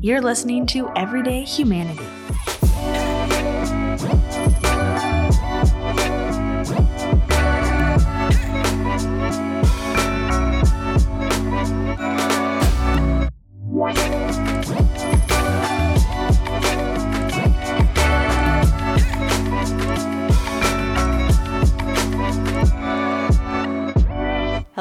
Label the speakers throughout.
Speaker 1: You're listening to Everyday Humanity.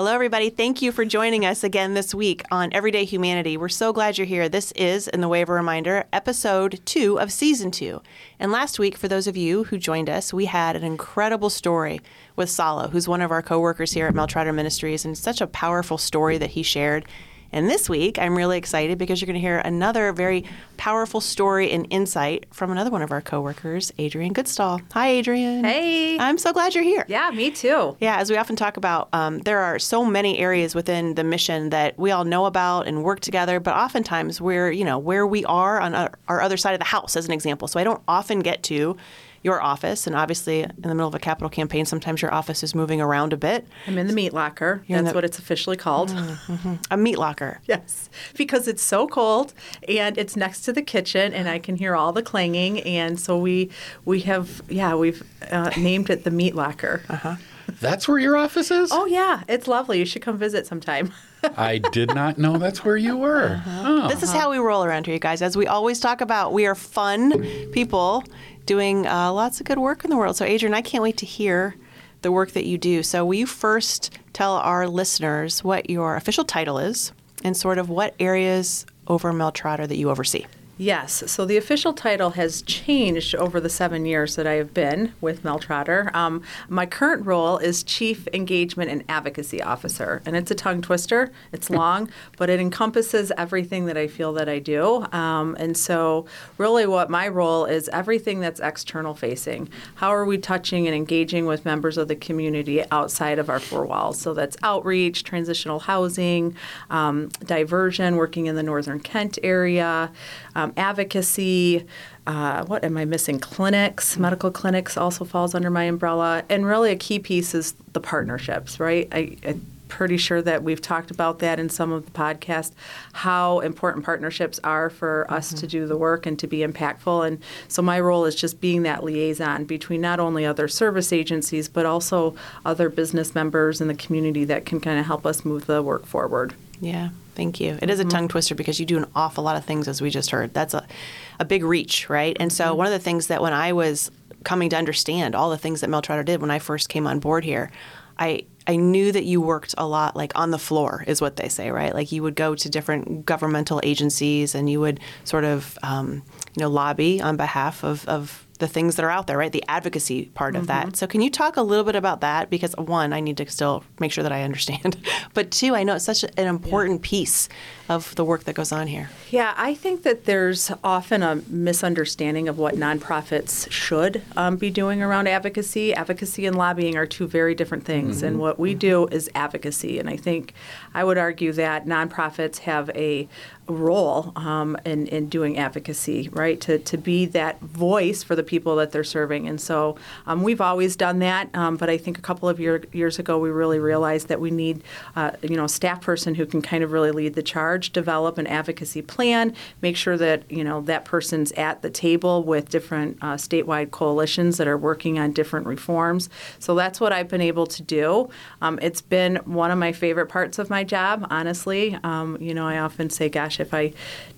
Speaker 2: Hello, everybody. Thank you for joining us again this week on Everyday Humanity. We're so glad you're here. This is, in the way of a reminder, episode two of season two. And last week, for those of you who joined us, we had an incredible story with Salo, who's one of our coworkers here at Mel Trotter Ministries, and such a powerful story that he shared. And this week, I'm really excited because you're going to hear another very powerful story and insight from another one of our coworkers, Adrian Goodstall. Hi, Adrian.
Speaker 3: Hey.
Speaker 2: I'm so glad you're here.
Speaker 3: Yeah, me too.
Speaker 2: Yeah, as we often talk about, um, there are so many areas within the mission that we all know about and work together, but oftentimes we're, you know, where we are on our, our other side of the house, as an example. So I don't often get to your office, and obviously in the middle of a capital campaign, sometimes your office is moving around a bit.
Speaker 3: I'm in the meat locker.
Speaker 2: You're
Speaker 3: That's
Speaker 2: the-
Speaker 3: what it's officially called.
Speaker 2: A meat locker.
Speaker 3: Yes, because it's so cold and it's next to the kitchen, and I can hear all the clanging. And so we we have yeah we've uh, named it the meat locker.
Speaker 2: Uh-huh.
Speaker 4: That's where your office is?
Speaker 3: Oh yeah, it's lovely. You should come visit sometime.
Speaker 4: I did not know that's where you were. Oh.
Speaker 2: This is how we roll around here, you guys. As we always talk about, we are fun people doing uh, lots of good work in the world. So, Adrian, I can't wait to hear the work that you do. So, will you first tell our listeners what your official title is and sort of what areas over Mel Trotter that you oversee?
Speaker 3: Yes. So the official title has changed over the seven years that I have been with Mel Trotter. Um, my current role is Chief Engagement and Advocacy Officer, and it's a tongue twister. It's long, but it encompasses everything that I feel that I do. Um, and so, really, what my role is everything that's external facing. How are we touching and engaging with members of the community outside of our four walls? So that's outreach, transitional housing, um, diversion, working in the Northern Kent area um, advocacy. Uh, what am I missing? Clinics, medical clinics also falls under my umbrella. And really, a key piece is the partnerships, right? I, I'm pretty sure that we've talked about that in some of the podcasts, how important partnerships are for us to do the work and to be impactful. And so, my role is just being that liaison between not only other service agencies, but also other business members in the community that can kind of help us move the work forward.
Speaker 2: Yeah, thank you. It is a tongue twister because you do an awful lot of things, as we just heard. That's a, a big reach, right? And so, one of the things that when I was coming to understand all the things that Mel Trotter did when I first came on board here, I I knew that you worked a lot like on the floor, is what they say, right? Like you would go to different governmental agencies and you would sort of, um, you know, lobby on behalf of, of the things that are out there, right? The advocacy part of that. Mm-hmm. So, can you talk a little bit about that? Because one, I need to still make sure that I understand, but two, I know it's such an important piece of the work that goes on here.
Speaker 3: Yeah, I think that there's often a misunderstanding of what nonprofits should um, be doing around advocacy. Advocacy and lobbying are two very different things, and mm-hmm. what we mm-hmm. do is advocacy. And I think I would argue that nonprofits have a role um, in, in doing advocacy, right? To, to be that voice for the people that they're serving. And so um, we've always done that, um, but I think a couple of year, years ago we really realized that we need, uh, you know, a staff person who can kind of really lead the charge, develop an advocacy plan, make sure that, you know, that person's at the table with different uh, statewide coalitions that are working on different reforms. So that's what I've been able to do. Um, it's been one of my favorite parts of my job, honestly. Um, you know, I often say, gosh, if I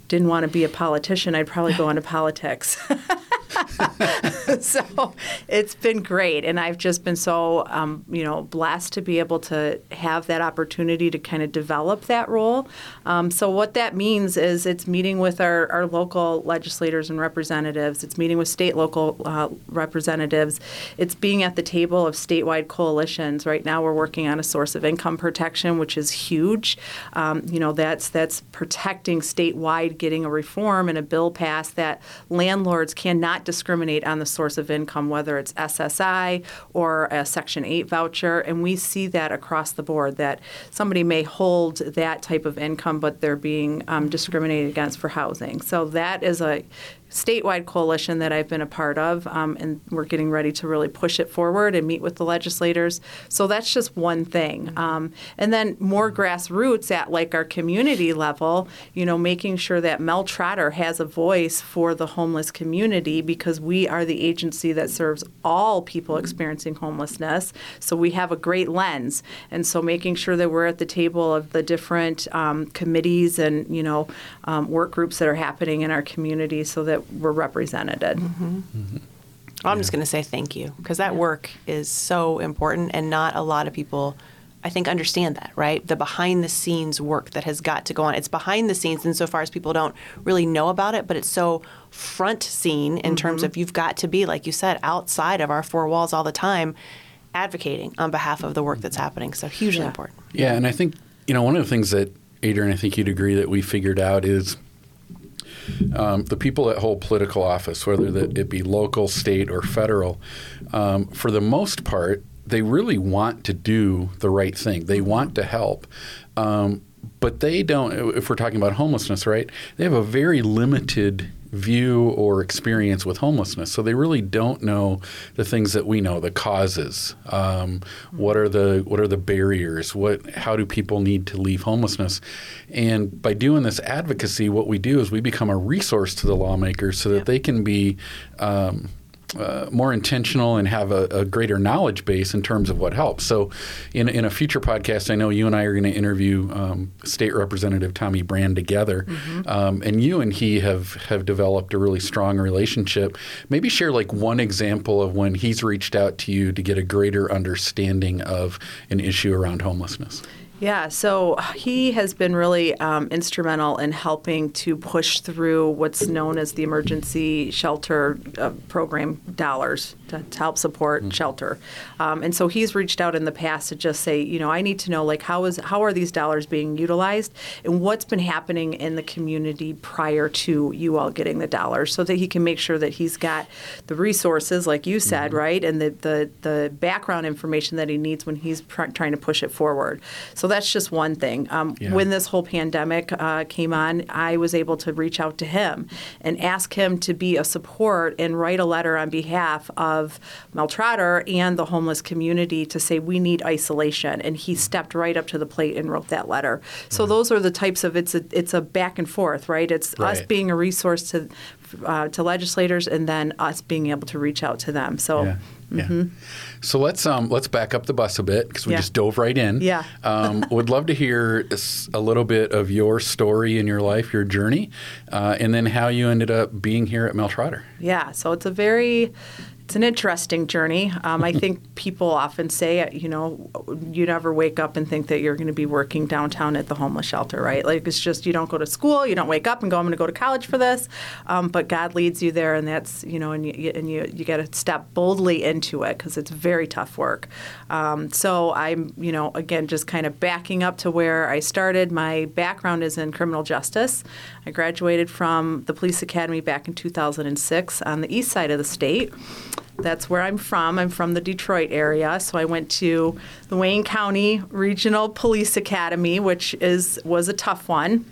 Speaker 3: didn't want to be a politician, I'd probably go into politics. so it's been great, and I've just been so um, you know blessed to be able to have that opportunity to kind of develop that role. Um, so what that means is it's meeting with our, our local legislators and representatives. It's meeting with state local uh, representatives. It's being at the table of statewide coalitions. Right now, we're working on a source of income protection, which is huge. Um, you know that's that's protecting statewide getting a reform and a bill passed that landlords cannot discriminate on the source of income, whether it's SSI or a Section 8 voucher. And we see that across the board that somebody may hold that type of income, but they're being um, discriminated against for housing. So that is a statewide coalition that I've been a part of, um, and we're getting ready to really push it forward and meet with the legislators. So that's just one thing. Um, and then more grassroots at like our community level, you know, making sure that Mel Trotter has a voice for the homeless community because we are the agency that serves all people experiencing homelessness. So we have a great lens. And so making sure that we're at the table of the different um, committees and, you know, um, work groups that are happening in our community so that we're represented. Mm-hmm.
Speaker 2: I'm just going to say thank you because that work is so important, and not a lot of people, I think, understand that, right? The behind the scenes work that has got to go on. It's behind the scenes insofar as people don't really know about it, but it's so front scene in terms mm-hmm. of you've got to be, like you said, outside of our four walls all the time, advocating on behalf of the work that's happening. So hugely important.
Speaker 4: Yeah, and I think you know one of the things that Adrian, I think you'd agree that we figured out is um, the people that hold political office, whether that it be local, state, or federal, um, for the most part, they really want to do the right thing. They want to help. Um, but they don't, if we're talking about homelessness, right? They have a very limited view or experience with homelessness. So they really don't know the things that we know, the causes. Um, what are the what are the barriers? What how do people need to leave homelessness? And by doing this advocacy, what we do is we become a resource to the lawmakers so that they can be um, uh, more intentional and have a, a, greater knowledge base in terms of what helps. So, in, in a future podcast, I know you and I are going to interview um, State Representative Tommy Brann together, mm-hmm. um, and you and he have have developed a really strong relationship. Maybe share like one example of when he's reached out to you to get a greater understanding of an issue around homelessness.
Speaker 3: Yeah, so he has been really um, instrumental in helping to push through what's known as the emergency shelter uh, program dollars to, to help support mm-hmm. shelter. Um, and so he's reached out in the past to just say, you know, I need to know like how is how are these dollars being utilized and what's been happening in the community prior to you all getting the dollars, so that he can make sure that he's got the resources, like you said, mm-hmm. right, and the, the the background information that he needs when he's pr- trying to push it forward. So that's just one thing. Um, yeah. When this whole pandemic uh, came on, I was able to reach out to him and ask him to be a support and write a letter on behalf of Mel Trotter and the homeless community to say we need isolation. And he stepped right up to the plate and wrote that letter. So right. those are the types of it's a it's a back and forth, right? It's right. us being a resource to uh, to legislators and then us being able to reach out to them. So.
Speaker 4: Yeah. Yeah. Mm-hmm. So let's um, let's back up the bus a bit because we yeah. just dove right in.
Speaker 3: Yeah.
Speaker 4: um, would love to hear a little bit of your story in your life, your journey, uh, and then how you ended up being here at Mel Trotter.
Speaker 3: Yeah. So it's a very it's an interesting journey. Um, I think people often say, you know, you never wake up and think that you're going to be working downtown at the homeless shelter, right? Like it's just you don't go to school, you don't wake up and go, I'm going to go to college for this. Um, but God leads you there, and that's you know, and you and you you got to step boldly into it because it's very tough work. Um, so I'm, you know, again, just kind of backing up to where I started. My background is in criminal justice. I graduated from the police academy back in 2006 on the east side of the state. That's where I'm from. I'm from the Detroit area, so I went to the Wayne County Regional Police Academy, which is was a tough one.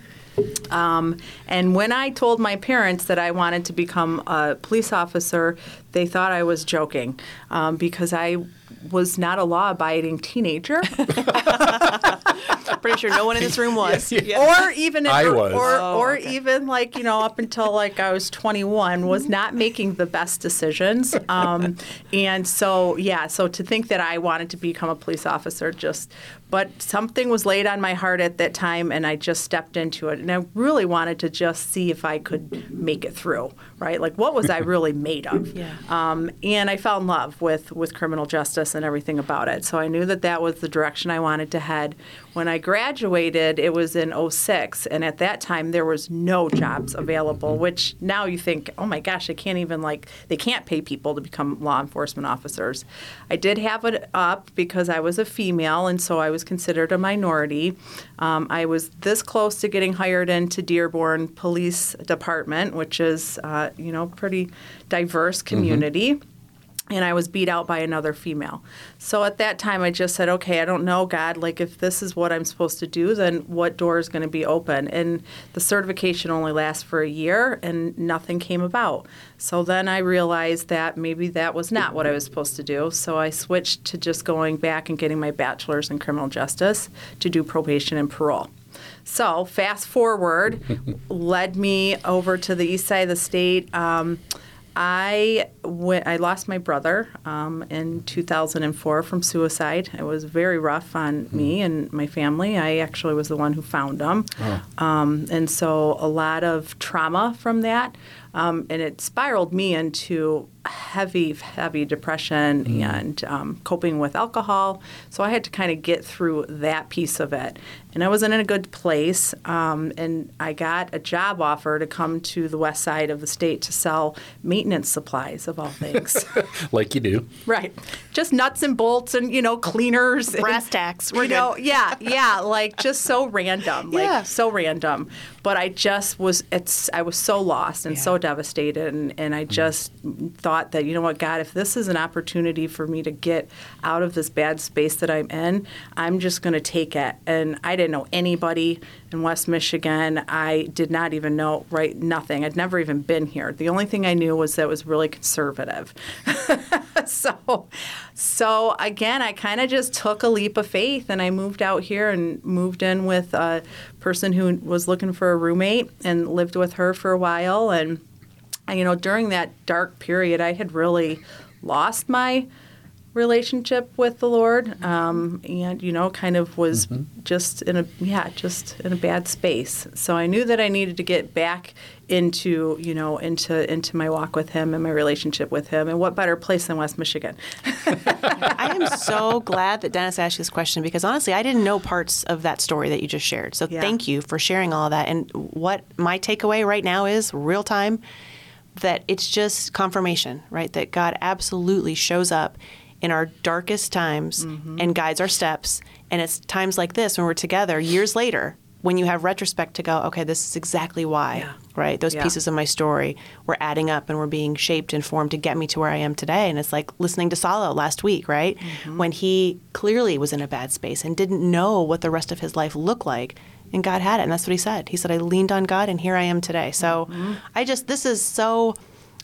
Speaker 3: Um, and when I told my parents that I wanted to become a police officer, they thought I was joking um, because I was not a law abiding teenager.
Speaker 2: Pretty sure no one in this room was.
Speaker 3: Yeah, yeah. Or even in,
Speaker 4: I
Speaker 3: or,
Speaker 4: was.
Speaker 3: or,
Speaker 2: oh,
Speaker 3: or
Speaker 2: okay.
Speaker 3: even like, you know, up until like I was 21 was not making the best decisions. Um, and so, yeah, so to think that I wanted to become a police officer just but something was laid on my heart at that time and I just stepped into it and I really wanted to just see if I could make it through right like what was I really made of
Speaker 2: yeah.
Speaker 3: um, and I fell in love with with criminal justice and everything about it so I knew that that was the direction I wanted to head when I graduated, it was in 06, and at that time there was no jobs available, which now you think, oh my gosh, I can't even like, they can't pay people to become law enforcement officers. I did have it up because I was a female, and so I was considered a minority. Um, I was this close to getting hired into Dearborn Police Department, which is, uh, you know, pretty diverse community. Mm-hmm. And I was beat out by another female. So at that time, I just said, okay, I don't know, God, like if this is what I'm supposed to do, then what door is going to be open? And the certification only lasts for a year, and nothing came about. So then I realized that maybe that was not what I was supposed to do. So I switched to just going back and getting my bachelor's in criminal justice to do probation and parole. So fast forward led me over to the east side of the state. Um, I went, I lost my brother um, in 2004 from suicide. It was very rough on me and my family. I actually was the one who found him. Um, and so a lot of trauma from that. Um, and it spiraled me into heavy, heavy depression and um, coping with alcohol. So I had to kind of get through that piece of it. And I wasn't in a good place. Um, and I got a job offer to come to the west side of the state to sell maintenance supplies, of all things.
Speaker 4: like you do.
Speaker 3: right. Just nuts and bolts and, you know, cleaners. and,
Speaker 2: Brass tacks. We're
Speaker 3: you know, yeah, yeah, like just so random, like
Speaker 2: Yeah.
Speaker 3: so random. But I just was, it's, I was so lost and so devastated, and, and I mm. just thought that you know what, God, if this is an opportunity for me to get out of this bad space that I'm in, I'm just going to take it. And I didn't know anybody in West Michigan. I did not even know, right, nothing. I'd never even been here. The only thing I knew was that it was really conservative. so, so again, I kind of just took a leap of faith and I moved out here and moved in with a person who was looking for a roommate and lived with her for a while. And, you know, during that dark period, I had really lost my relationship with the Lord, um, and you know, kind of was just in a yeah, just in a bad space. So I knew that I needed to get back into you know into into my walk with Him and my relationship with Him. And what better place than West Michigan?
Speaker 2: I am so glad that Dennis asked this question because honestly, I didn't know parts of that story that you just shared. So
Speaker 3: Yeah.
Speaker 2: thank you for sharing all that. And what my takeaway right now is real time that it's just confirmation, right? That God absolutely shows up in our darkest times
Speaker 3: Mm-hmm.
Speaker 2: and guides our steps. And it's times like this when we're together years later when you have retrospect to go, okay, this is exactly why,
Speaker 3: Yeah.
Speaker 2: right? Those
Speaker 3: Yeah.
Speaker 2: pieces of my story were adding up and were being shaped and formed to get me to where I am today. And it's like listening to Salo last week, right?
Speaker 3: Mm-hmm.
Speaker 2: When he clearly was in a bad space and didn't know what the rest of his life looked like. And God had it. And that's what he said. He said, I leaned on God and here I am today. So
Speaker 3: Mm-hmm.
Speaker 2: I just, this is so,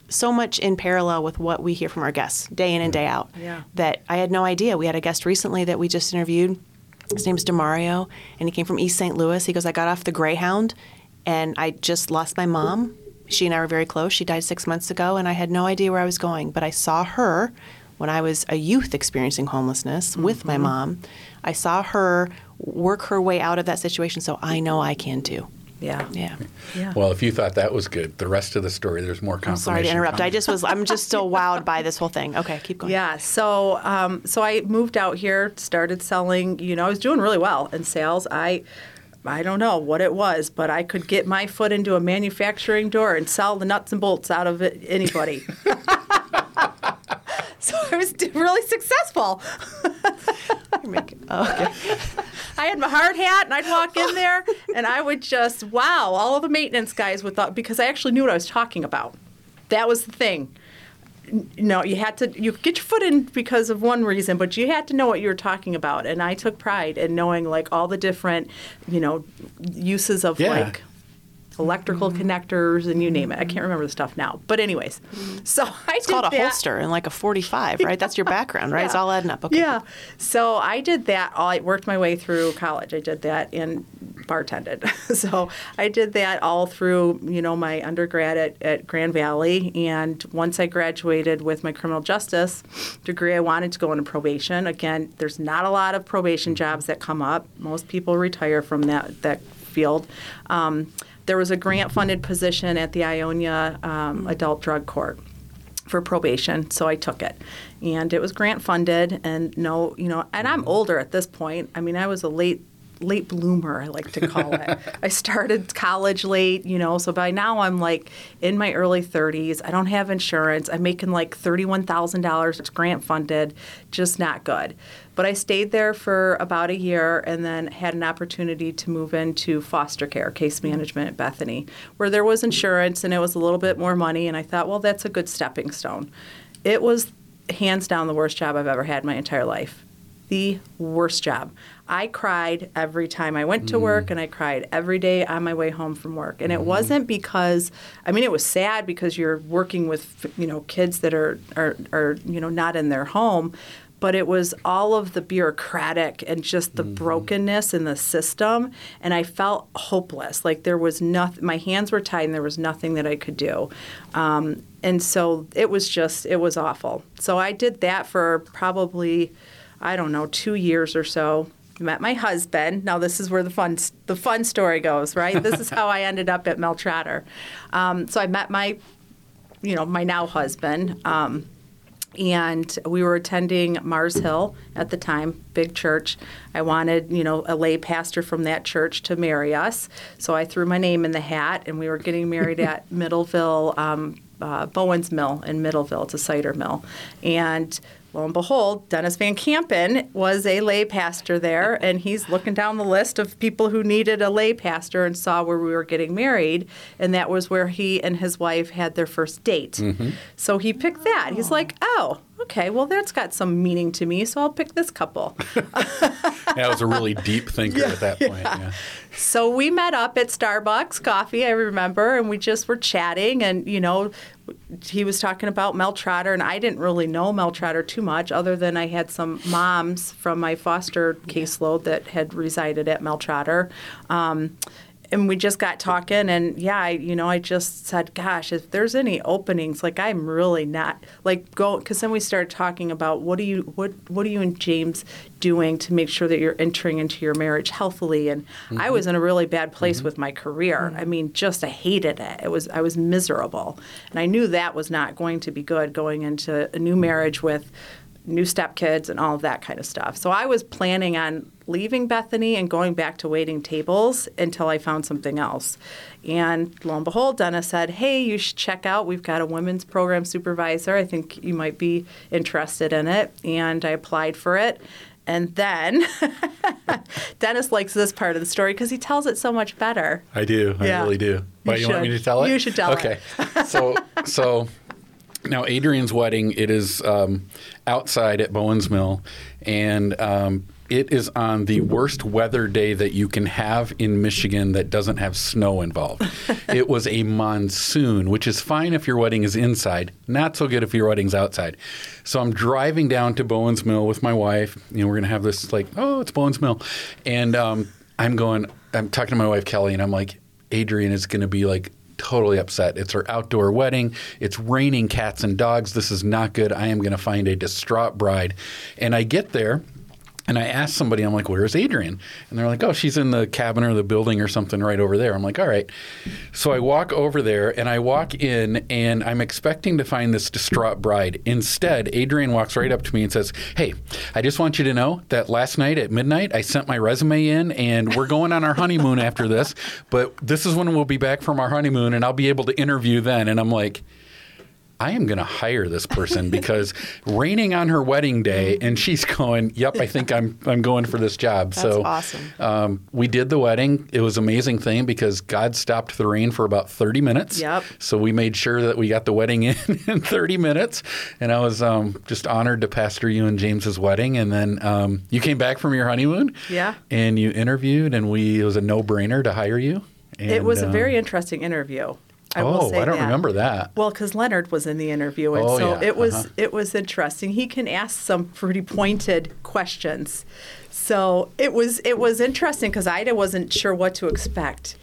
Speaker 2: so much in parallel with what we hear from our guests day in and day out.
Speaker 3: Yeah.
Speaker 2: That I had no idea. We had a guest recently that we just interviewed. His name's Demario, and he came from East St. Louis. He goes, I got off the Greyhound, and I just lost my mom. She and I were very close. She died six months ago, and I had no idea where I was going. But I saw her when I was a youth experiencing homelessness with my mom. I saw her work her way out of that situation, so I know I can too.
Speaker 3: Yeah,
Speaker 2: Yeah.
Speaker 3: yeah.
Speaker 4: Well, if you thought that was good, the rest of the story, there's more
Speaker 2: I'm sorry to interrupt. I just was. I'm just still wowed by this whole thing. Okay, keep going.
Speaker 3: Yeah, so um, so I moved out here, started selling. You know, I was doing really well in sales. I I don't know what it was, but I could get my foot into a manufacturing door and sell the nuts and bolts out of it, anybody. so I was really successful.
Speaker 2: You're making- oh, okay.
Speaker 3: I had my hard hat, and I'd walk in there, and I would just wow, all of the maintenance guys would thought because I actually knew what I was talking about. That was the thing. N- No, you had to you get your foot in because of one reason, but you had to know what you were talking about. And I took pride in knowing like all the different, you know, uses of
Speaker 4: Yeah.
Speaker 3: like electrical mm-hmm. connectors and you name it. I can't remember the stuff now. But anyways, mm-hmm. so I
Speaker 2: It's called a
Speaker 3: that.
Speaker 2: holster and like a 45, right? That's your background, right? It's all adding up. Okay.
Speaker 3: Yeah. So I did that. All I worked my way through college. I did that and bartended. so I did that all through, you know, my undergrad at, at Grand Valley. And once I graduated with my criminal justice degree, I wanted to go into probation. Again, there's not a lot of probation mm-hmm. jobs that come up. Most people retire from that that field. Um, there was a grant funded position at the Ionia um, Adult Drug Court for probation, so I took it. And it was grant funded and no, you know, and I'm older at this point. I mean, I was a late late bloomer, I like to call it. I started college late, you know, so by now I'm like in my early 30s. I don't have insurance. I'm making like $31,000. It's grant funded, just not good. But I stayed there for about a year and then had an opportunity to move into foster care, case management at Bethany, where there was insurance and it was a little bit more money. And I thought, well, that's a good stepping stone. It was hands down the worst job I've ever had in my entire life. The worst job. I cried every time I went to mm. work and I cried every day on my way home from work. And it mm-hmm. wasn't because I mean it was sad because you're working with you know kids that are are, are you know not in their home, but it was all of the bureaucratic and just the mm-hmm. brokenness in the system and i felt hopeless. Like there was nothing my hands were tied and there was nothing that i could do. Um, and so it was just it was awful. So i did that for probably i don't know two years or so met my husband now this is where the fun the fun story goes right this is how i ended up at mel trotter um, so i met my you know my now husband um, and we were attending Mars Hill at the time, big church. I wanted, you know, a lay pastor from that church to marry us, so I threw my name in the hat, and we were getting married at Middleville, um, uh, Bowen's Mill in Middleville. It's a cider mill, and lo and behold, Dennis VanKampen was a lay pastor there, and he's looking down the list of people who needed a lay pastor and saw where we were getting married, and that was where he and his wife had their first date. Mm-hmm. So he picked that. He's like, oh, okay, well, that's got some meaning to me, so I'll pick this couple.
Speaker 4: Yeah, I was a really deep thinker at that point. Yeah.
Speaker 3: So we met up at Starbucks coffee, I remember, and we just were chatting. And, you know, he was talking about Mel Trotter, and I didn't really know Mel Trotter too much, other than I had some moms from my foster caseload that had resided at Mel Trotter. Um, and we just got talking and yeah I, you know i just said gosh if there's any openings like i'm really not like go because then we started talking about what are you what what are you and james doing to make sure that you're entering into your marriage healthily? And i was mm-hmm. in a really bad place mm-hmm. with my career. I mm-hmm. mean just i hated it. It was i was miserable. And i knew that was not going to be good going into a new marriage with new stepkids and all of that kind of stuff. So I was planning on leaving Bethany and going back to waiting tables until I found something else. And lo and behold, Dennis said, Hey, you should check out. We've got a women's program supervisor. I think you might be interested in it. And I applied for it. And then Dennis likes this part of the story because he tells it so much better.
Speaker 4: I do. I
Speaker 3: Yeah.
Speaker 4: really do. Why, you want me to tell it?
Speaker 3: You should tell it.
Speaker 4: okay. so, so now Adrian's wedding, it is um, outside at Bowen's Mill, and um, it is on the worst weather day that you can have in Michigan that doesn't have snow involved. it was a monsoon, which is fine if your wedding is inside, not so good if your wedding's outside. So I'm driving down to Bowen's Mill with my wife. You know, we're going to have this like, oh, it's Bowen's Mill. And um, I'm going, I'm talking to my wife, Kelly, and I'm like, Adrian is going to be like totally upset. It's her outdoor wedding. It's raining cats and dogs. This is not good. I am going to find a distraught bride. And I get there. And I asked somebody, I'm like, where's Adrian? And they're like, oh, she's in the cabin or the building or something right over there. I'm like, all right. So I walk over there and I walk in and I'm expecting to find this distraught bride. Instead, Adrian walks right up to me and says, hey, I just want you to know that last night at midnight, I sent my resume in and we're going on our honeymoon after this. But this is when we'll be back from our honeymoon and I'll be able to interview then. And I'm like, I am going to hire this person because raining on her wedding day, and she's going, "Yep, I think I'm I'm going for this job." so
Speaker 2: awesome.
Speaker 4: Um, we did the wedding. It was an amazing thing because God stopped the rain for about 30 minutes.
Speaker 3: Yep.
Speaker 4: So we made sure that we got the wedding in in 30 minutes, and I was um, just honored to pastor you and James's wedding. And then um, you came back from your honeymoon.
Speaker 3: Yeah.
Speaker 4: And you interviewed, and we it was a no brainer to hire you.
Speaker 3: it was a
Speaker 4: um,
Speaker 3: very interesting interview. I will
Speaker 4: oh,
Speaker 3: say
Speaker 4: I don't
Speaker 3: that.
Speaker 4: remember that.
Speaker 3: Well, because Leonard was in the interview, and
Speaker 4: Oh,
Speaker 3: so
Speaker 4: yeah.
Speaker 3: it was
Speaker 4: Uh-huh.
Speaker 3: it was interesting. He can ask some pretty pointed questions, so it was it was interesting because Ida wasn't sure what to expect.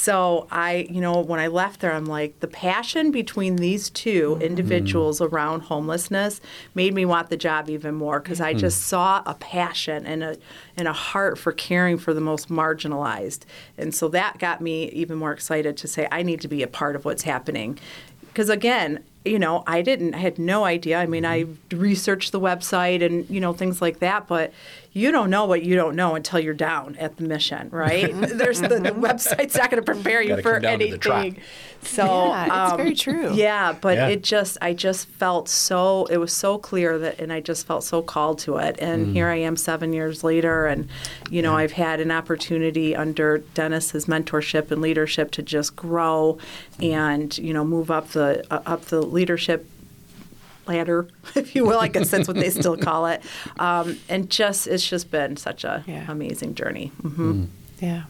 Speaker 3: So I, you know, when I left there, I'm like, the passion between these two
Speaker 4: Mm-hmm.
Speaker 3: individuals around homelessness made me want the job even more because I
Speaker 4: Mm.
Speaker 3: just saw a passion and a and a heart for caring for the most marginalized, and so that got me even more excited to say I need to be a part of what's happening because again you know i didn't i had no idea. I mean i researched the website and you know things like that but you don't know what you don't know until you're down at the mission right? There's the, the website's not going to prepare you
Speaker 4: Gotta
Speaker 3: for
Speaker 4: come down to the trap.
Speaker 3: anything so
Speaker 2: Yeah, it's
Speaker 3: um,
Speaker 2: very true.
Speaker 3: yeah but
Speaker 4: Yeah.
Speaker 3: it just i just felt so it was so clear that and i just felt so called to it. And here i am seven years later and you know i've had an opportunity under dennis's mentorship and leadership to just grow and you know move up the uh, up the leadership ladder, if you will. I guess that's what they still call it. Um, and just it's just been such a
Speaker 2: Yeah.
Speaker 3: amazing journey. hmm
Speaker 2: Yeah.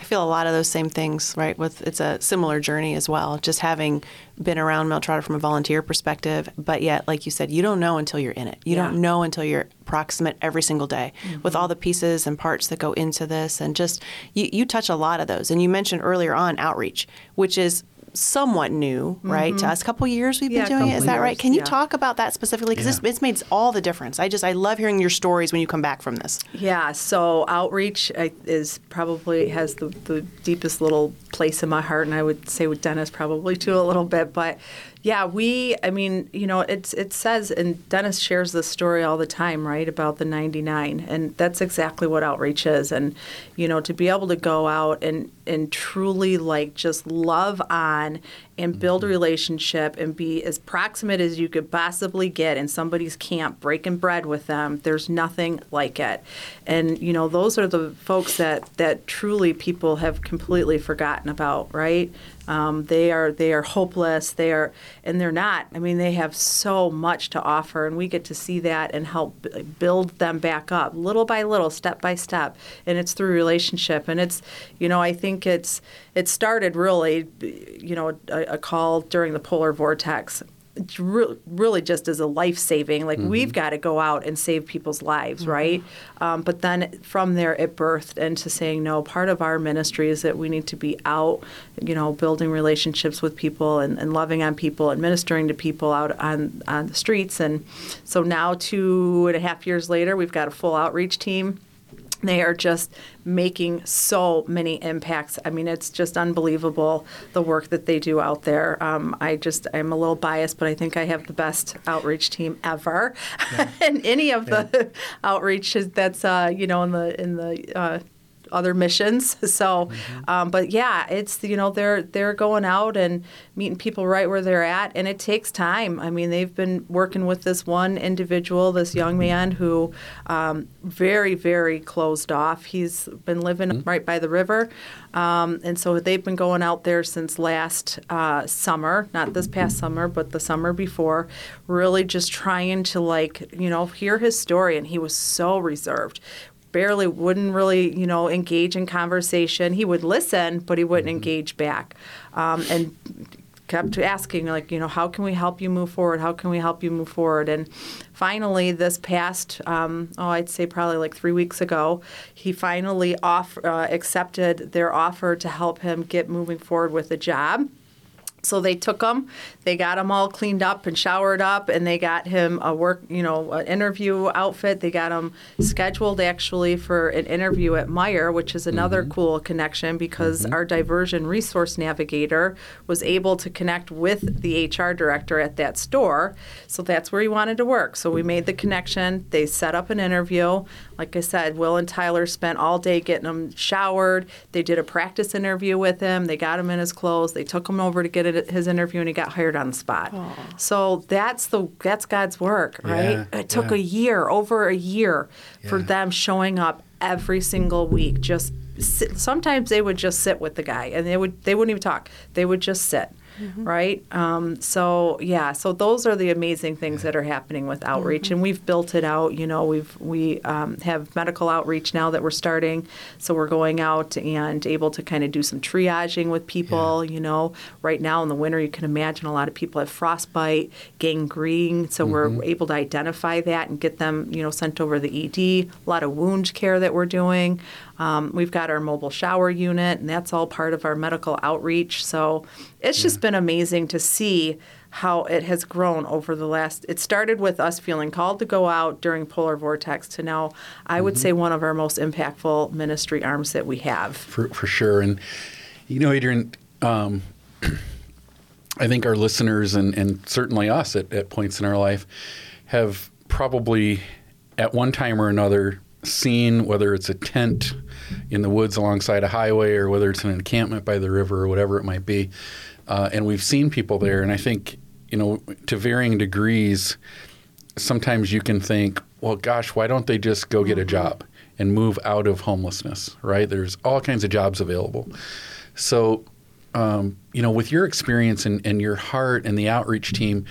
Speaker 2: I feel a lot of those same things, right? With it's a similar journey as well. Just having been around Mel Trotter from a volunteer perspective, but yet, like you said, you don't know until you're in it. You
Speaker 3: Yeah.
Speaker 2: don't know until you're proximate every single day with all the pieces and parts that go into this, and just you, you touch a lot of those. And you mentioned earlier on outreach, which is somewhat new, right? To us, a couple years we've
Speaker 3: Mm-hmm. Yeah,
Speaker 2: been doing it.
Speaker 3: Is couple
Speaker 2: Is that right? Can you
Speaker 3: yeah.
Speaker 2: talk about that specifically? Because
Speaker 4: Yeah.
Speaker 2: it's made all the difference. I just I love hearing your stories when you come back from this.
Speaker 3: Yeah, so outreach is probably has the, the deepest little place in my heart, and I would say with Dennis probably too a little bit. But yeah, we, I mean, you know, it's it says, and Dennis shares this story all the time, right, about the 99, and that's exactly what outreach is. And you know, to be able to go out and and truly like just love on and build a relationship and be as proximate as you could possibly get in somebody's camp, breaking bread with them. There's nothing like it. And you know, those are the folks that that truly people have completely forgotten about, right? Um, they are they are hopeless. They are, and they're not. I mean, they have so much to offer, and we get to see that and help build them back up, little by little, step by step. And it's through relationship, and it's, you know, I think it's it started really, you know, a, a call during the polar vortex really just as a life saving. Like we've got to go out and save people's lives, right? Um, but then from there, it birthed into saying, no, part of our ministry is that we need to be out, you know, building relationships with people and, and loving on people and ministering to people out on, on the streets. And so now, two and a half years later, we've got a full outreach team. They are just making so many impacts. I mean, it's just unbelievable the work that they do out there. Um, I just, I'm a little biased, but I think I have the best outreach team ever. and any of the outreach that's, uh, you know, in the, in the, uh, other missions. So, um, but yeah, it's you know they're they're going out and meeting people right where they're at, and it takes time. I mean, they've been working with this one individual, this young man who um, very very closed off. He's been living right by the river, um, and so they've been going out there since last uh, summer, not this past summer, but the summer before, really just trying to like you know hear his story, and he was so reserved barely wouldn't really you know engage in conversation. He would listen but he wouldn't engage back. Um, and kept asking like you know how can we help you move forward? How can we help you move forward? And finally this past um, oh i'd say probably like three weeks ago he finally off, uh, accepted their offer to help him get moving forward with a job so they took him, they got him all cleaned up and showered up, and they got him a work, you know, an interview outfit. They got him scheduled actually for an interview at Meijer, which is another mm-hmm. cool connection because mm-hmm. our diversion resource navigator was able to connect with the HR director at that store. So that's where he wanted to work. So we made the connection. They set up an interview. Like I said, Will and Tyler spent all day getting him showered. They did a practice interview with him. They got him in his clothes. They took him over to get it, his interview, and he got hired on the spot. So that's the that's God's work, right?
Speaker 4: Yeah,
Speaker 3: it took
Speaker 4: yeah.
Speaker 3: a year, over a year, for
Speaker 4: Yeah.
Speaker 3: them showing up every single week. Just sit, sometimes they would just sit with the guy, and they would they wouldn't even talk. They would just sit. Right. Um, so yeah. So those are the amazing things that are happening with outreach, and we've built it out. You know, we've we um, have medical outreach now that we're starting. So we're going out and able to kind of do some triaging with people. You know, right now in the winter, you can imagine a lot of people have frostbite, gangrene. So we're able to identify that and get them, you know, sent over the ED. A lot of wound care that we're doing. Um, we've got our mobile shower unit, and that's all part of our medical outreach. So it's just been amazing to see how it has grown over the last. It started with us feeling called to go out during polar vortex to now, I would say, one of our most impactful ministry arms that we have.
Speaker 4: for, for sure. And you know, Adrian, um, I think our listeners and, and certainly us at, at points in our life have probably at one time or another seen whether it's a tent in the woods alongside a highway or whether it's an encampment by the river or whatever it might be. Uh, and we've seen people there. And I think, you know, to varying degrees, sometimes you can think, well, gosh, why don't they just go get a job and move out of homelessness, right? There's all kinds of jobs available. So um, you know, with your experience and, and your heart and the outreach team,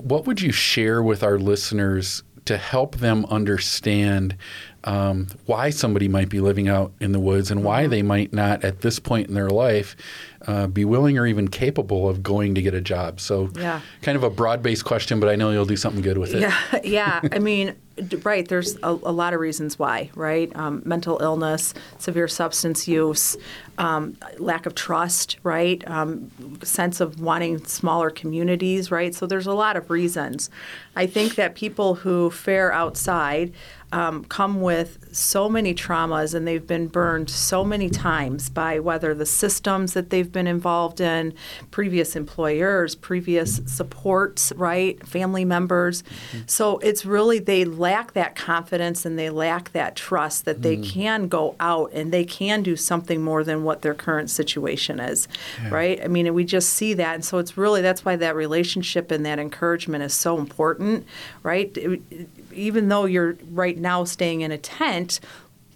Speaker 4: what would you share with our listeners to help them understand um, why somebody might be living out in the woods and why they might not, at this point in their life, uh, be willing or even capable of going to get a job? So,
Speaker 3: Yeah.
Speaker 4: kind of a broad based question, but I know you'll do something good with it.
Speaker 3: Yeah, yeah. I mean, right. There's a, a lot of reasons why, right? Um, mental illness, severe substance use, um, lack of trust, right? Um, sense of wanting smaller communities, right? So there's a lot of reasons. I think that people who fare outside um, come with so many traumas and they've been burned so many times by whether the systems that they've been involved in, previous employers, previous supports, right, family members. Mm-hmm. So it's really they lack that confidence and they lack that trust that they mm. can go out and they can do something more than what their current situation is, right? I mean, we just see that, and so it's really that's why that relationship and that encouragement is so important, right? It- even though you're right now staying in a tent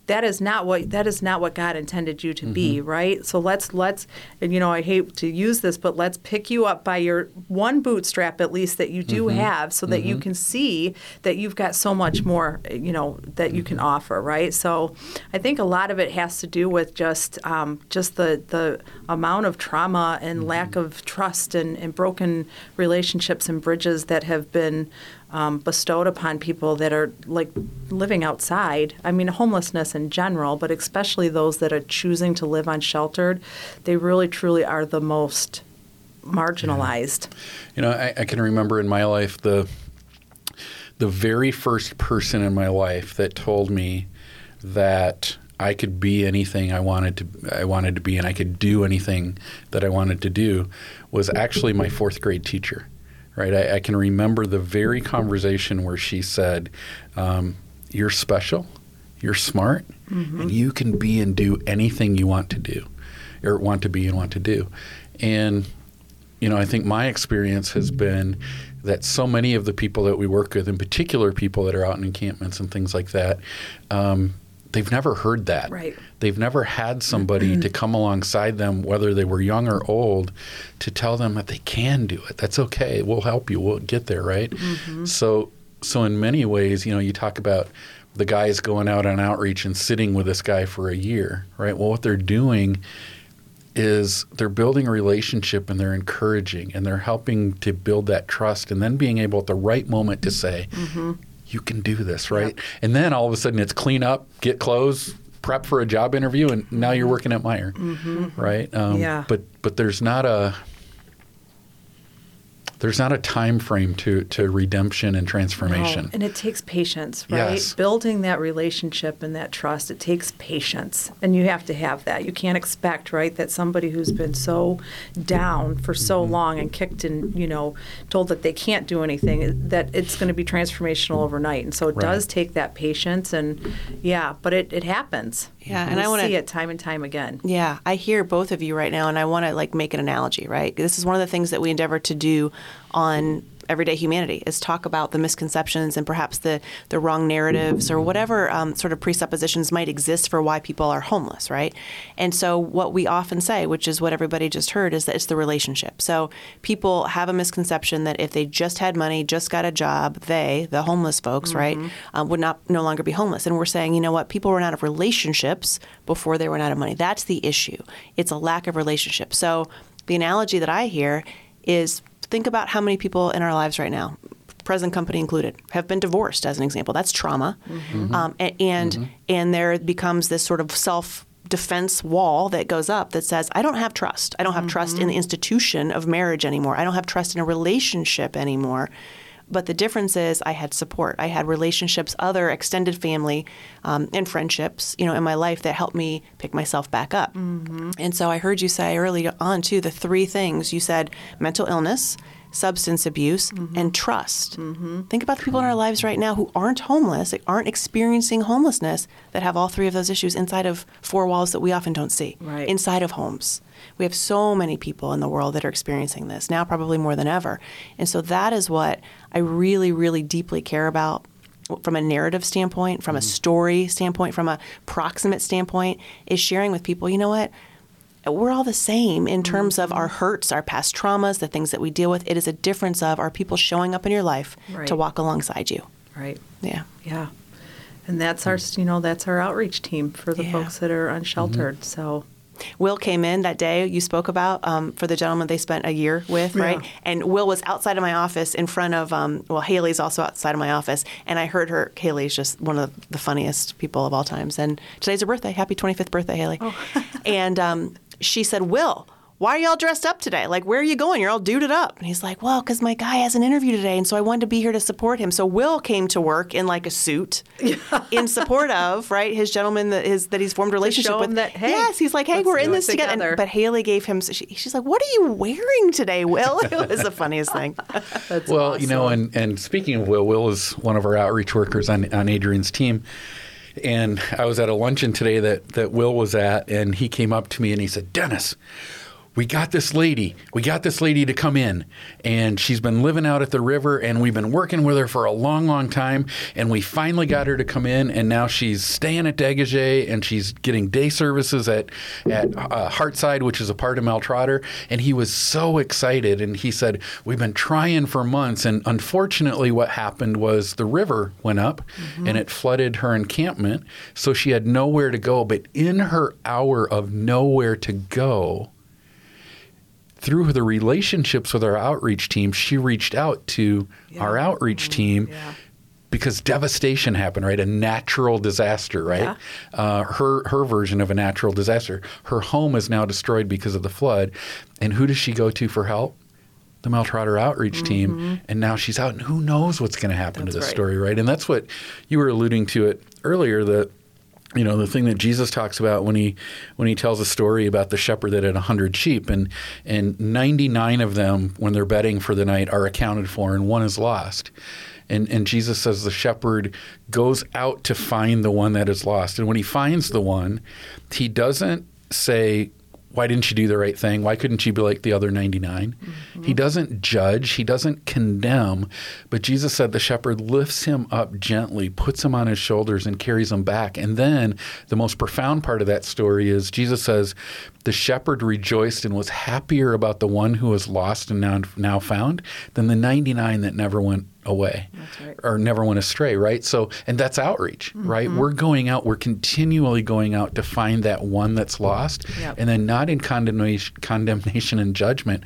Speaker 3: that is not what that is not what God intended you to be, mm-hmm. right? So let's let's and you know I hate to use this, but let's pick you up by your one bootstrap at least that you do mm-hmm. have, so that you mm-hmm. can see that you've got so much more, you know, that you can offer, right? So I think a lot of it has to do with just um, just the the amount of trauma and lack of trust and, and broken relationships and bridges that have been um, bestowed upon people that are like living outside. I mean, homelessness in general, but especially those that are choosing to live unsheltered, they really truly are the most marginalized.
Speaker 4: You know, I, I can remember in my life the the very first person in my life that told me that I could be anything I wanted to I wanted to be and I could do anything that I wanted to do was actually my fourth grade teacher. Right, I, I can remember the very conversation where she said, um, "You're special, you're smart, and you can be and do anything you want to do, or want to be and want to do." And you know, I think my experience has been that so many of the people that we work with, in particular people that are out in encampments and things like that, um, they've never heard that.
Speaker 3: Right.
Speaker 4: They've never had somebody to come alongside them, whether they were young or old, to tell them that they can do it. That's okay. We'll help you. We'll get there, right? Mm-hmm. So, so in many ways, you know, you talk about the guys going out on outreach and sitting with this guy for a year, right? Well, what they're doing is they're building a relationship and they're encouraging and they're helping to build that trust and then being able at the right moment to say, mm-hmm. You can do this, right? And then all of a sudden it's clean up, get clothes, prep for a job interview, and now you're working at Meijer, right? Um,
Speaker 3: Yeah.
Speaker 4: But but there's not a there's not a time frame to to redemption and transformation.
Speaker 3: No, And it takes patience, right?
Speaker 4: Yes.
Speaker 3: Building that relationship and that trust, it takes patience. And you have to have that. You can't expect, right, that somebody who's been so down for so
Speaker 4: Mm-hmm.
Speaker 3: long and kicked and, you know, told that they can't do anything, that it's going to be transformational overnight. And so it
Speaker 4: Right.
Speaker 3: does take that patience. And yeah, but it, it happens.
Speaker 2: Yeah, mm-hmm. and
Speaker 3: We
Speaker 2: I wanna-
Speaker 3: see it time and time again.
Speaker 2: Yeah, I hear both of you right now, and I want to like make an analogy. Right, this is one of the things that we endeavor to do on everyday humanity is talk about the misconceptions and perhaps the the wrong narratives or whatever um, sort of presuppositions might exist for why people are homeless. Right, and so what we often say, which is what everybody just heard, is that it's the relationship. So people have a misconception that if they just had money, just got a job, they, the homeless folks, right, um, would not no longer be homeless. And we're saying, you know what, people run out of relationships before they run out of money. That's the issue. It's a lack of relationship. So the analogy that I hear is think about how many people in our lives right now, present company included, have been divorced as an example. That's trauma, mm-hmm. um, a- and mm-hmm. and there becomes this sort of self defense wall that goes up that says I don't have trust. I don't have trust in the mm-hmm. institution of marriage anymore. I don't have trust in a relationship anymore. But the difference is I had support. I had relationships, other extended family, um, and friendships, you know, in my life that helped me pick myself back up. Mm-hmm. And so I heard you say early on too the three things you said: mental illness, substance abuse, mm-hmm. and trust. Mm-hmm. Think about the people in our lives right now who aren't homeless, that aren't experiencing homelessness, that have all three of those issues inside of four walls that we often don't see,
Speaker 3: Right.
Speaker 2: inside of homes. We have so many people in the world that are experiencing this now, probably more than ever. And so that is what I really, really deeply care about from a narrative standpoint, from a mm-hmm. story standpoint, from a proximate standpoint, is sharing with people, you know what? we're all the same in terms of our mm-hmm. hurts, our past traumas, the things that we deal with. It is a difference of are people showing up in your life
Speaker 3: Right.
Speaker 2: to walk alongside you.
Speaker 3: Right.
Speaker 2: Yeah.
Speaker 3: Yeah. And that's our, mm. you know, that's our outreach team for the
Speaker 2: Yeah.
Speaker 3: folks that are unsheltered. Mm-hmm. So,
Speaker 2: Will came in that day you spoke about um, for the gentleman they spent a year with, right? And Will was outside of my office in front of, um, well, Haley's also outside of my office. And I heard her, Haley's just one of the funniest people of all times. And today's her birthday. Happy 25th birthday, Haley. Oh. and um, she said, Will, why are y'all dressed up today? Like, where are you going? You're all duded up. And he's like, well, because my guy has an interview today. And so I wanted to be here to support him. So Will came to work in like a suit in support of, right, his gentleman that, is, that he's formed a relationship
Speaker 3: show
Speaker 2: with.
Speaker 3: that, hey,
Speaker 2: yes, he's like, hey, we're in this together.
Speaker 3: together.
Speaker 2: And, but Haley gave him, she, she's like, what are you wearing today, Will? It was the funniest thing.
Speaker 3: that's
Speaker 4: Well, you know, and, and speaking of Will, Will is one of our outreach workers on, on Adrian's team. And I was at a luncheon today that, that Will was at, and he came up to me and he said, Dennis, we got this lady. We got this lady to come in, and she's been living out at the river, and we've been working with her for a long, long time. And we finally got her to come in, and now she's staying at Degage, and she's getting day services at at uh, Heartside, which is a part of Mel Trotter. And he was so excited, and he said, "We've been trying for months, and unfortunately, what happened was the river went up, and it flooded her encampment, so she had nowhere to go. But in her hour of nowhere to go." Through the relationships with our outreach team, she reached out to our outreach team
Speaker 3: yeah.
Speaker 4: because devastation happened, right? A natural disaster, right?
Speaker 3: Yeah.
Speaker 4: Uh, her her version of a natural disaster. Her home is now destroyed because of the flood, and who does she go to for help? The Mel Trotter outreach team, and now she's out, and who knows what's going to happen to
Speaker 3: That's
Speaker 4: this
Speaker 3: right.
Speaker 4: story, right? And that's what you were alluding to it earlier that you know the thing that Jesus talks about when he when he tells a story about the shepherd that had 100 sheep and and 99 of them when they're bedding for the night are accounted for and one is lost. And and Jesus says the shepherd goes out to find the one that is lost. And when he finds the one he doesn't say why didn't you do the right thing? Why couldn't you be like the other 99? He mm-hmm. doesn't judge, he doesn't condemn, but Jesus said the shepherd lifts him up gently, puts him on his shoulders, and carries him back. And then the most profound part of that story is Jesus says the shepherd rejoiced and was happier about the one who was lost and now, now found than the 99 that never went away
Speaker 3: right.
Speaker 4: or never went astray, right? So, and that's outreach, right?
Speaker 3: Mm-hmm.
Speaker 4: We're going out, we're continually going out to find that one that's lost,
Speaker 3: Yep.
Speaker 4: and then not in condemnation, condemnation and judgment,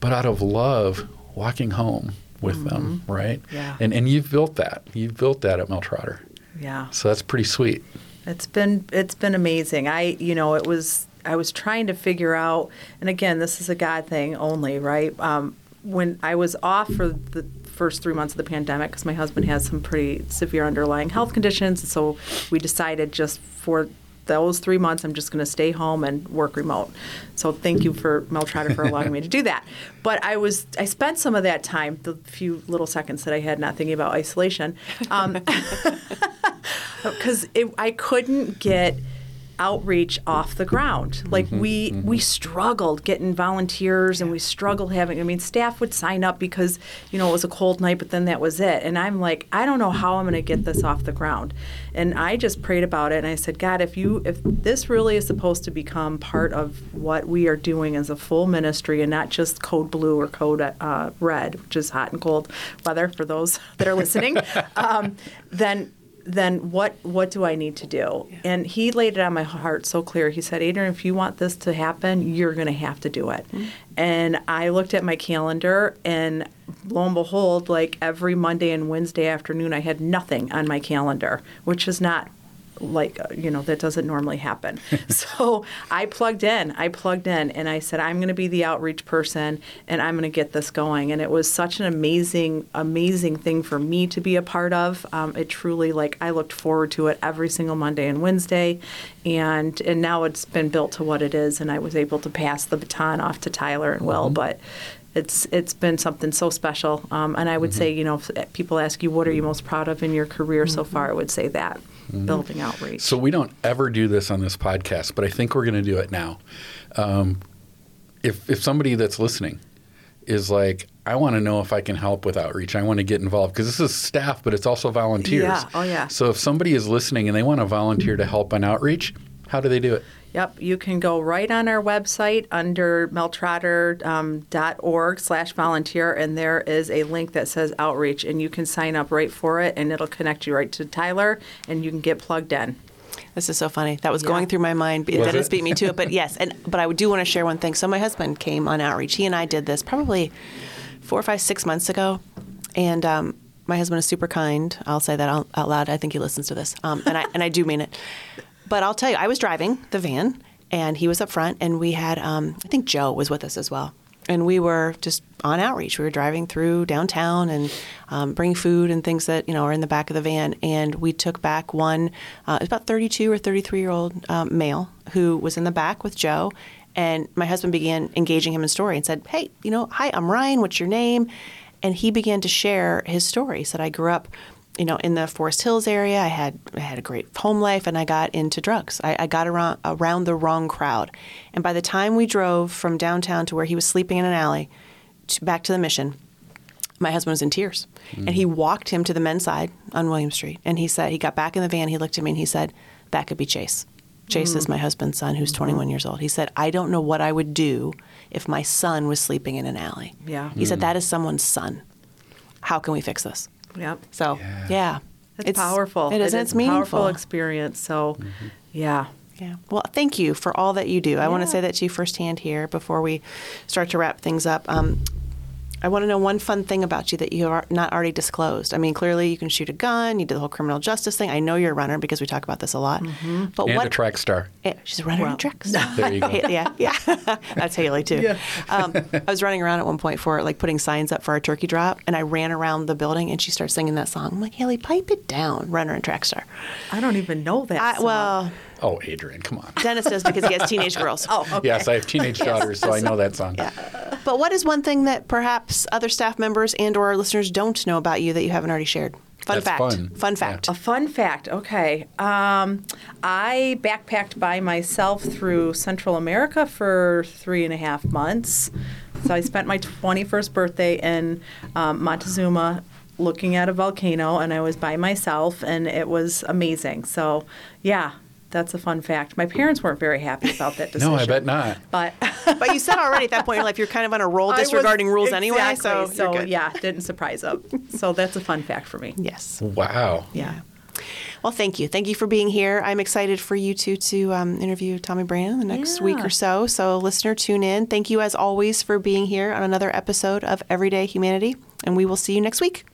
Speaker 4: but out of love, walking home with them, right?
Speaker 3: Mm-hmm. Yeah.
Speaker 4: And and you've built that. You've built that at Mel Trotter,
Speaker 3: yeah.
Speaker 4: so that's pretty sweet.
Speaker 3: It's been it's been amazing. I you know it was I was trying to figure out, and again this is a God thing only, right? Um, when I was off for the first three months of the pandemic, because my husband has some pretty severe underlying health conditions, so we decided just for those three months I'm just going to stay home and work remote. So thank you for Mel Trotter for allowing me to do that. But I was I spent some of that time, the few little seconds that I had not thinking about isolation. Um, because I couldn't get outreach off the ground. Like we we struggled getting volunteers and we struggled having I mean staff would sign up because you know it was a cold night but then that was it. And I'm like I don't know how I'm going to get this off the ground. And I just prayed about it and I said God if you if this really is supposed to become part of what we are doing as a full ministry and not just code blue or code uh, red which is hot and cold weather for those that are listening um, then then what what do I need to do? And he laid it on my heart so clear. He said, Adrian, if you want this to happen, you're going to have to do it. Mm-hmm. And I looked at my calendar, and lo and behold, like every Monday and Wednesday afternoon, I had nothing on my calendar, which is not like uh, you know that doesn't normally happen. So i plugged in i plugged in and i said i'm going to be the outreach person and i'm going to get this going. And it was such an amazing amazing thing for me to be a part of. Um, it truly like i looked forward to it every single monday and wednesday and and now it's been built to what it is and i was able to pass the baton off to tyler and will but it's it's been something so special. Um, and i would say you know if people ask you what are you most proud of in your career so far? I would say that building outreach
Speaker 4: So we don't ever do this on this podcast, but I think we're going to do it now. Um, if if somebody that's listening is like, I want to know if I can help with outreach. I want to get involved because this is staff, but it's also volunteers.
Speaker 3: Yeah. Oh, yeah.
Speaker 4: So if somebody is listening and they want to volunteer to help on outreach, how do they do it?
Speaker 3: Yep, you can go right on our website under meltrotter.org slash volunteer, and there is a link that says outreach, and you can sign up right for it, and it'll connect you right to Tyler, and you can get plugged in.
Speaker 2: This is so funny. That was
Speaker 3: Yeah.
Speaker 2: going through my mind.
Speaker 4: Was
Speaker 2: Dennis
Speaker 4: it?
Speaker 2: beat me to it, but yes. And but I do want to share one thing. So my husband came on outreach. He and I did this probably four or five, six months ago, and um, my husband is super kind. I'll say that out, out loud. I think he listens to this, um, and I and I do mean it. But I'll tell you, I was driving the van, and he was up front, and we had um, I think Joe was with us as well. And we were just on outreach. We were driving through downtown and um, bringing food and things that you know are in the back of the van. And we took back one, uh, it was about 32 or 33 year old um, male who was in the back with Joe. And my husband began engaging him in story and said, "Hey, you know, hi, I'm Ryan. What's your name?" And he began to share his story. He said, "I grew up." You know, in the Forest Hills area, I had I had a great home life, and I got into drugs. I, I got around around the wrong crowd, and by the time we drove from downtown to where he was sleeping in an alley, to, back to the mission, my husband was in tears, and he walked him to the men's side on William Street, and he said he got back in the van. He looked at me and he said, "That could be Chase. Chase is mm. my husband's son, who's mm-hmm. 21 years old." He said, "I don't know what I would do if my son was sleeping in an alley."
Speaker 3: Yeah.
Speaker 2: he said, mm. "That is someone's son. How can we fix this?"
Speaker 3: Yep.
Speaker 2: So yeah,
Speaker 3: It's, powerful.
Speaker 2: It is. It
Speaker 3: is
Speaker 2: it's meaningful.
Speaker 3: powerful experience. So, yeah.
Speaker 2: Yeah. Well, thank you for all that you do. I want to say that to you firsthand here before we start to wrap things up. Um, I want to know one fun thing about you that you are not already disclosed. I mean, clearly you can shoot a gun. You did the whole criminal justice thing. I know you're a runner because we talk about this a lot. But
Speaker 4: and
Speaker 2: what
Speaker 4: a track star.
Speaker 2: Yeah, she's a runner in tracks.
Speaker 4: There you go.
Speaker 2: yeah, yeah. That's Haley too. Um, I was running around at one point for like putting signs up for our turkey drop, and I ran around the building, and she starts singing that song. I'm like, Haley, pipe it down, runner and track star.
Speaker 3: I don't even know that.
Speaker 2: I,
Speaker 3: song.
Speaker 2: well,
Speaker 4: Oh, Adrian, come on.
Speaker 2: Dennis does because he has teenage girls.
Speaker 3: oh, okay.
Speaker 4: Yes, I have teenage daughters, so I know that song.
Speaker 2: Yeah. But what is one thing that perhaps other staff members and or our listeners don't know about you that you haven't already shared? Fun
Speaker 4: That's
Speaker 2: fact.
Speaker 4: fun.
Speaker 2: Fun
Speaker 4: Yeah.
Speaker 2: fact.
Speaker 3: A fun fact. Okay. Um, I backpacked by myself through Central America for three and a half months. So I spent my 21st birthday in um, Montezuma looking at a volcano, and I was by myself, and it was amazing. So, yeah, that's a fun fact. My parents weren't very happy about that decision.
Speaker 4: No, I bet not.
Speaker 3: But
Speaker 2: But you said already at that point in your life you're kind of on a roll
Speaker 3: I was-
Speaker 2: disregarding rules anyway,
Speaker 3: exactly.
Speaker 2: so,
Speaker 3: so
Speaker 2: you're good.
Speaker 3: yeah, didn't surprise them. So that's a fun fact for me.
Speaker 2: Yes.
Speaker 4: Wow.
Speaker 2: Yeah. Well, thank you. Thank you for being here. I'm excited for you two to um, interview Tommy Brann the next week or so. So, listener, tune in. Thank you, as always, for being here on another episode of Everyday Humanity, and we will see you next week.